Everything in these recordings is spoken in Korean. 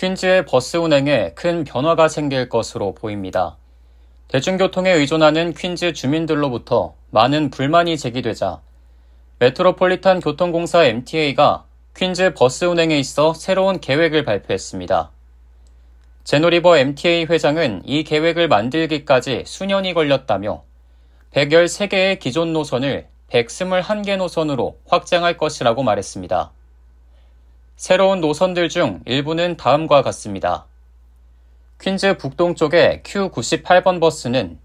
퀸즈의 버스 운행에 큰 변화가 생길 것으로 보입니다. 대중교통에 의존하는 퀸즈 주민들로부터 많은 불만이 제기되자 메트로폴리탄 교통공사 MTA가 퀸즈 버스 운행에 있어 새로운 계획을 발표했습니다. 제노 리버 MTA 회장은 이 계획을 만들기까지 수년이 걸렸다며 113개의 기존 노선을 121개 노선으로 확장할 것이라고 말했습니다. 새로운 노선들 중 일부는 다음과 같습니다. 퀸즈 북동쪽의 Q98번 버스는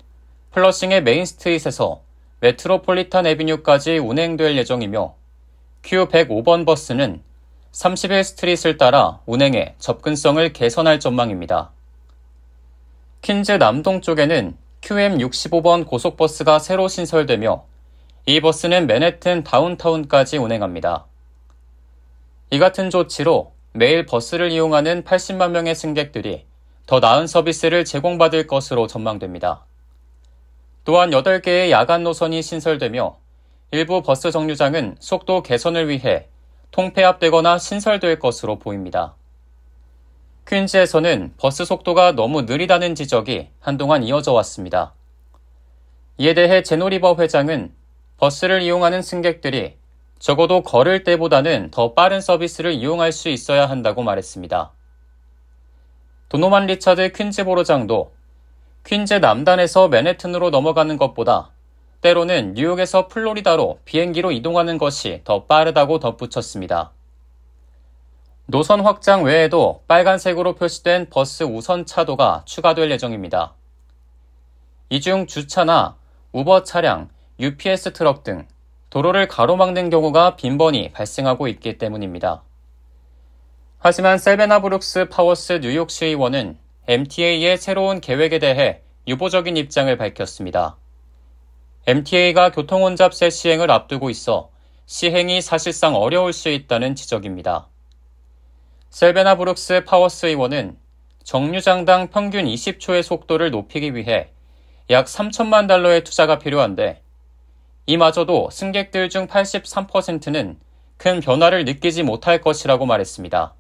플러싱의 메인 스트릿에서 메트로폴리탄 에비뉴까지 운행될 예정이며 Q105번 버스는 31 스트릿을 따라 운행해 접근성을 개선할 전망입니다. 퀸즈 남동쪽에는 QM65번 고속버스가 새로 신설되며 이 버스는 맨해튼 다운타운까지 운행합니다. 이 같은 조치로 매일 버스를 이용하는 80만 명의 승객들이 더 나은 서비스를 제공받을 것으로 전망됩니다. 또한 8개의 야간 노선이 신설되며 일부 버스 정류장은 속도 개선을 위해 통폐합되거나 신설될 것으로 보입니다. 퀸즈에서는 버스 속도가 너무 느리다는 지적이 한동안 이어져 왔습니다. 이에 대해 제노 리버 회장은 버스를 이용하는 승객들이 적어도 걸을 때보다는 더 빠른 서비스를 이용할 수 있어야 한다고 말했습니다. 도노반 리차드 퀸즈 보로장도 퀸즈 남단에서 맨해튼으로 넘어가는 것보다 때로는 뉴욕에서 플로리다로 비행기로 이동하는 것이 더 빠르다고 덧붙였습니다. 노선 확장 외에도 빨간색으로 표시된 버스 우선 차도가 추가될 예정입니다. 이중 주차나 우버 차량, UPS 트럭 등 도로를 가로막는 경우가 빈번히 발생하고 있기 때문입니다. 하지만 셀베나 브룩스 파워스 뉴욕 시 의원은 MTA의 새로운 계획에 대해 유보적인 입장을 밝혔습니다. MTA가 교통혼잡세 시행을 앞두고 있어 시행이 사실상 어려울 수 있다는 지적입니다. 셀베나 브룩스 파워스 의원은 정류장당 평균 20초의 속도를 높이기 위해 약 3천만 달러의 투자가 필요한데 이마저도 승객들 중 83%는 큰 변화를 느끼지 못할 것이라고 말했습니다.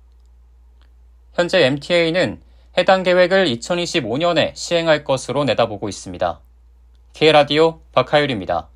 현재 MTA는 해당 계획을 2025년에 시행할 것으로 내다보고 있습니다. K라디오 박하율입니다.